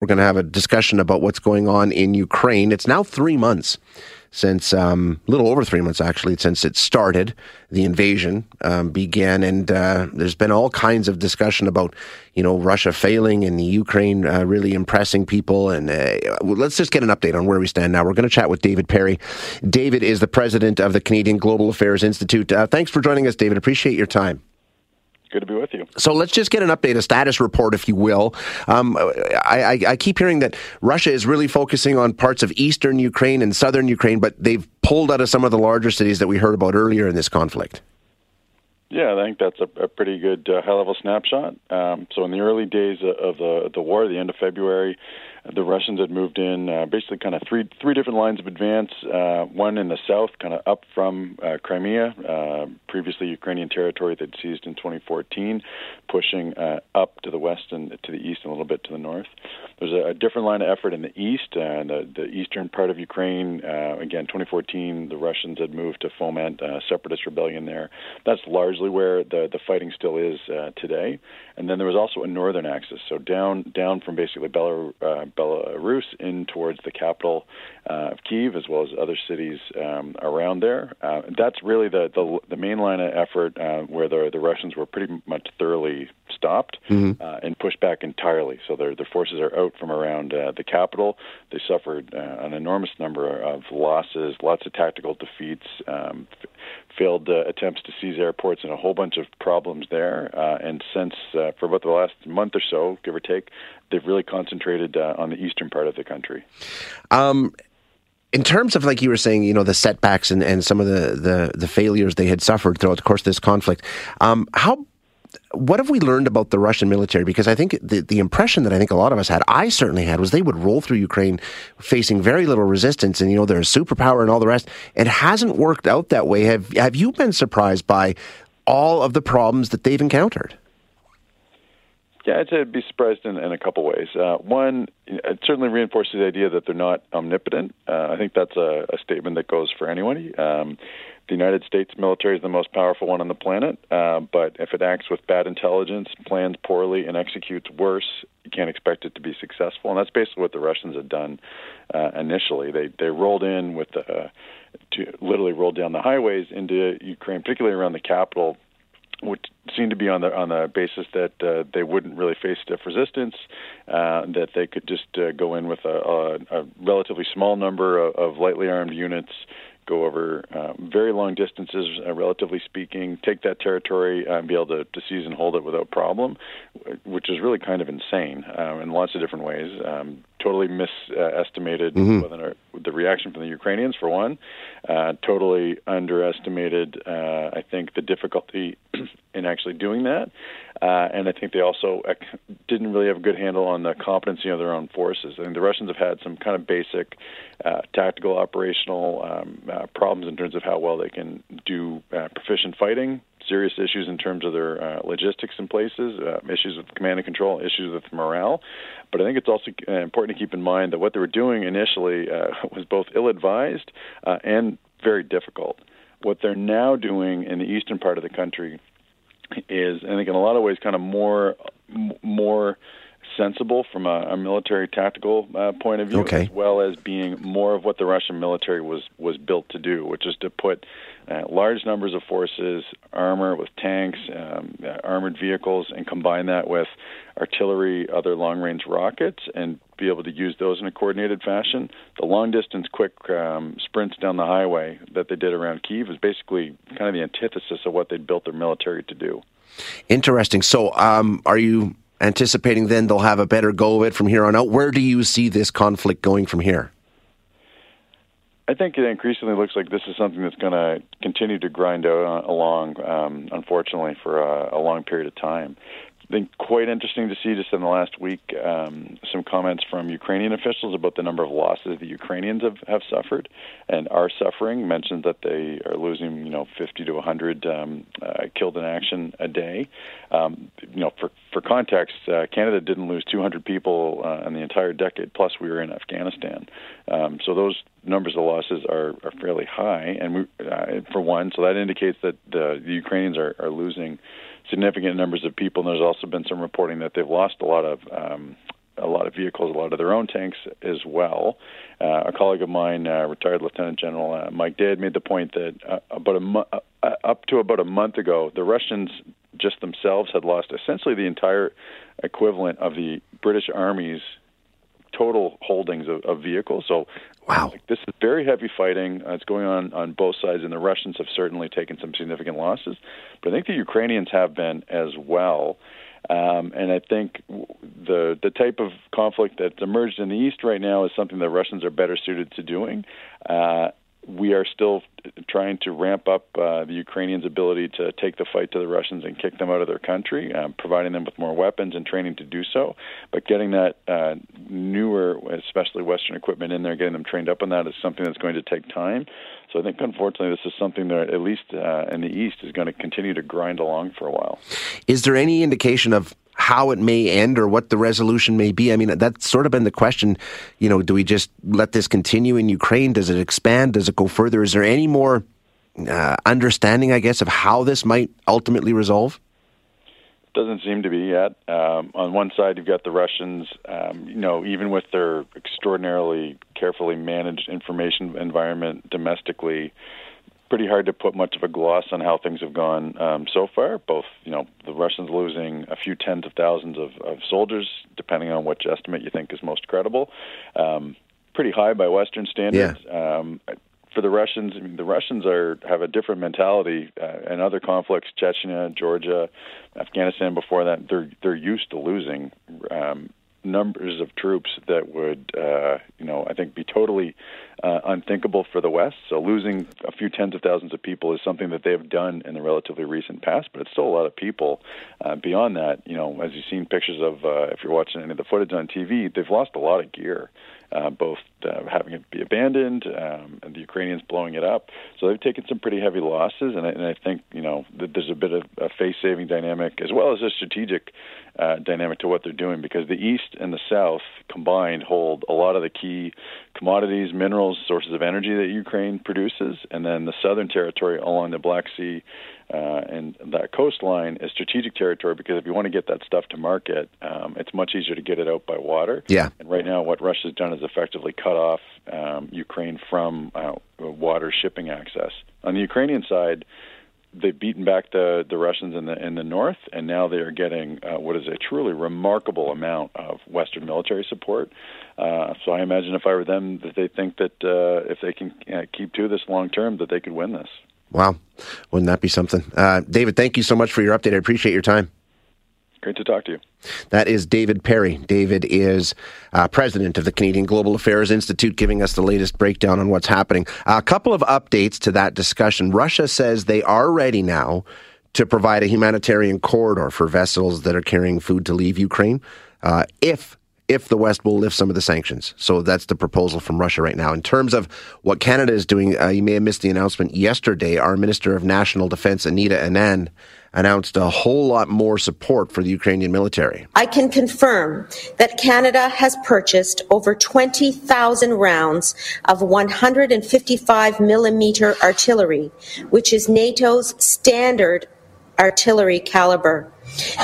We're going to have a discussion about what's going on in Ukraine. It's now three months since, um, a little over three months actually, since it started, the invasion um, began, and uh, there's been all kinds of discussion about, you know, Russia failing and the Ukraine uh, really impressing people. And uh, let's just get an update on where we stand now. We're going to chat with David Perry. David is the president of the Canadian Global Affairs Institute. Uh, thanks for joining us, David. Appreciate your time. Good to be with you. So let's just get an update, a status report, if you will. Um, I, I, I, keep hearing that Russia is really focusing on parts of eastern Ukraine and southern Ukraine, but they've pulled out of some of the larger cities that we heard about earlier in this conflict. Yeah, I think that's a, a pretty good uh, high-level snapshot. Um, so, in the early days of the the war, the end of February, the Russians had moved in uh, basically kind of three three different lines of advance. Uh, one in the south, kind of up from uh, Crimea, uh, previously Ukrainian territory that seized in 2014, pushing uh, up to the west and to the east and a little bit to the north. There's a, a different line of effort in the east, and uh, the eastern part of Ukraine. Uh, again, 2014, the Russians had moved to foment uh, separatist rebellion there. That's largely where the the fighting still is uh, today. And then there was also a northern axis, so down down from basically Belarus, uh, Belarus in towards the capital uh, of Kiev, as well as other cities um, around there. Uh, that's really the, the the main line of effort uh, where the the Russians were pretty much thoroughly stopped mm-hmm. uh, and pushed back entirely. So their their forces are out from around uh, the capital. They suffered uh, an enormous number of losses, lots of tactical defeats, um, f- failed uh, attempts to seize airports, and a whole bunch of problems there. Uh, and since uh, for about the last month or so, give or take, they've really concentrated uh, on the eastern part of the country. Um, in terms of like you were saying, you know, the setbacks and, and some of the, the, the failures they had suffered throughout the course of this conflict, um, how what have we learned about the Russian military? Because I think the, the impression that I think a lot of us had, I certainly had, was they would roll through Ukraine facing very little resistance, and you know they're a superpower and all the rest. It hasn't worked out that way. Have Have you been surprised by all of the problems that they've encountered? Yeah, I'd I'd be surprised in, in a couple ways. Uh, one, it certainly reinforces the idea that they're not omnipotent. Uh, I think that's a, a statement that goes for anybody. Um, the United States military is the most powerful one on the planet, uh, but if it acts with bad intelligence, plans poorly, and executes worse, you can't expect it to be successful. And that's basically what the Russians had done uh, initially. They they rolled in with the, uh, to literally rolled down the highways into Ukraine, particularly around the capital, which seemed to be on the on the basis that uh, they wouldn't really face stiff resistance, uh, that they could just uh, go in with a, a, a relatively small number of, of lightly armed units, go over uh, very long distances, uh, relatively speaking, take that territory uh, and be able to, to seize and hold it without problem, which is really kind of insane uh, in lots of different ways. Um, totally misestimated mm-hmm. the reaction from the Ukrainians, for one. Uh, totally underestimated, uh, I think, the difficulty in actually doing that. Uh, and I think they also didn't really have a good handle on the competency of their own forces. I mean, the Russians have had some kind of basic uh, tactical, operational um, uh, problems in terms of how well they can do uh, proficient fighting, serious issues in terms of their uh, logistics in places, uh, issues with command and control, issues with morale. But I think it's also uh, important to keep in mind that what they were doing initially uh, was both ill advised uh, and very difficult. What they're now doing in the eastern part of the country is, I think, in a lot of ways, kind of more more sensible from a, a military tactical uh, point of view, okay. as well as being more of what the Russian military was was built to do, which is to put uh, large numbers of forces, armor with tanks, um, uh, armored vehicles, and combine that with artillery, other long range rockets, and be able to use those in a coordinated fashion. The long distance quick um, sprints down the highway that they did around Kiev is basically kind of the antithesis of what they'd built their military to do. Interesting. So, um, are you anticipating then they'll have a better go of it from here on out? Where do you see this conflict going from here? I think it increasingly looks like this is something that's going to continue to grind out along, um, unfortunately, for a, a long period of time. Think quite interesting to see just in the last week um, some comments from Ukrainian officials about the number of losses the Ukrainians have, have suffered and are suffering. Mentioned that they are losing, you know, 50 to 100 um, uh, killed in action a day. Um, you know, for for context, uh, Canada didn't lose 200 people uh, in the entire decade. Plus, we were in Afghanistan, um, so those numbers of losses are, are fairly high. And we, uh, for one, so that indicates that the, the Ukrainians are, are losing significant numbers of people. And there's also been some reporting that they've lost a lot of um, a lot of vehicles, a lot of their own tanks as well. Uh, a colleague of mine, uh, retired Lieutenant General uh, Mike Day, made the point that uh, about a mo- uh, uh, up to about a month ago, the Russians just themselves had lost essentially the entire equivalent of the British Army's total holdings of, of vehicles. So, wow, like, this is very heavy fighting. Uh, it's going on on both sides, and the Russians have certainly taken some significant losses. But I think the Ukrainians have been as well. Um, and I think the the type of conflict that's emerged in the east right now is something the Russians are better suited to doing. Uh, we are still trying to ramp up uh, the Ukrainians' ability to take the fight to the Russians and kick them out of their country, um, providing them with more weapons and training to do so. But getting that uh, newer, especially Western equipment in there, getting them trained up on that is something that's going to take time. So I think, unfortunately, this is something that, at least uh, in the East, is going to continue to grind along for a while. Is there any indication of how it may end or what the resolution may be. I mean, that's sort of been the question. You know, do we just let this continue in Ukraine? Does it expand? Does it go further? Is there any more uh, understanding, I guess, of how this might ultimately resolve? Doesn't seem to be yet. Um, on one side, you've got the Russians. Um, you know, even with their extraordinarily carefully managed information environment domestically, pretty hard to put much of a gloss on how things have gone um, so far. Both, you know, the Russians losing a few tens of thousands of, of soldiers, depending on which estimate you think is most credible. Um, pretty high by Western standards. Yeah. Um, for the Russians, I mean, the Russians are have a different mentality. Uh, in other conflicts, Chechnya, Georgia, Afghanistan. Before that, they're they're used to losing. Um, numbers of troops that would, uh, you know, I think be totally uh, unthinkable for the West. So losing a few tens of thousands of people is something that they've done in the relatively recent past, but it's still a lot of people. Uh, beyond that, you know, as you've seen pictures of, uh, if you're watching any of the footage on TV, they've lost a lot of gear. Uh, both uh, having it be abandoned um, and the Ukrainians blowing it up. So they've taken some pretty heavy losses, and I, and I think you know that there's a bit of a face-saving dynamic as well as a strategic uh, dynamic to what they're doing because the East and the South combined hold a lot of the key commodities, minerals, sources of energy that Ukraine produces, and then the southern territory along the Black Sea uh, and that coastline is strategic territory because if you want to get that stuff to market, um, it's much easier to get it out by water. Yeah. And right now, what Russia's done is effectively cut off um, Ukraine from uh, water shipping access. On the Ukrainian side, they've beaten back the the Russians in the in the north, and now they are getting uh, what is a truly remarkable amount of Western military support. Uh, so I imagine if I were them, that they think that uh, if they can uh, keep to this long term, that they could win this. Wow, wouldn't that be something? Uh, David, thank you so much for your update. I appreciate your time. Great to talk to you. That is David Perry. David is uh, president of the Canadian Global Affairs Institute, giving us the latest breakdown on what's happening. a couple of updates to that discussion. Russia says they are ready now to provide a humanitarian corridor for vessels that are carrying food to leave Ukraine uh, if if the West will lift some of the sanctions. So that's the proposal from Russia right now. In terms of what Canada is doing, uh, you may have missed the announcement yesterday. Our Minister of National Defense, Anita Anand, announced a whole lot more support for the Ukrainian military. I can confirm that Canada has purchased over 20,000 rounds of 155 millimeter artillery, which is NATO's standard artillery caliber.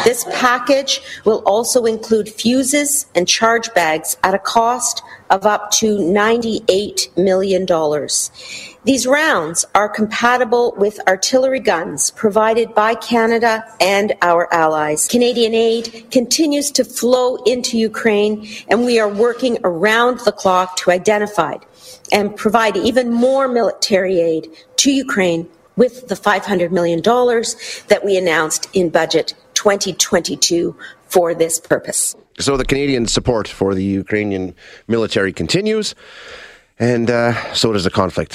This package will also include fuses and charge bags at a cost of up to $98 million. These rounds are compatible with artillery guns provided by Canada and our allies. Canadian aid continues to flow into Ukraine, and we are working around the clock to identify and provide even more military aid to Ukraine with the $500 million that we announced in budget 2022 for this purpose. So the Canadian support for the Ukrainian military continues, and uh, so does the conflict.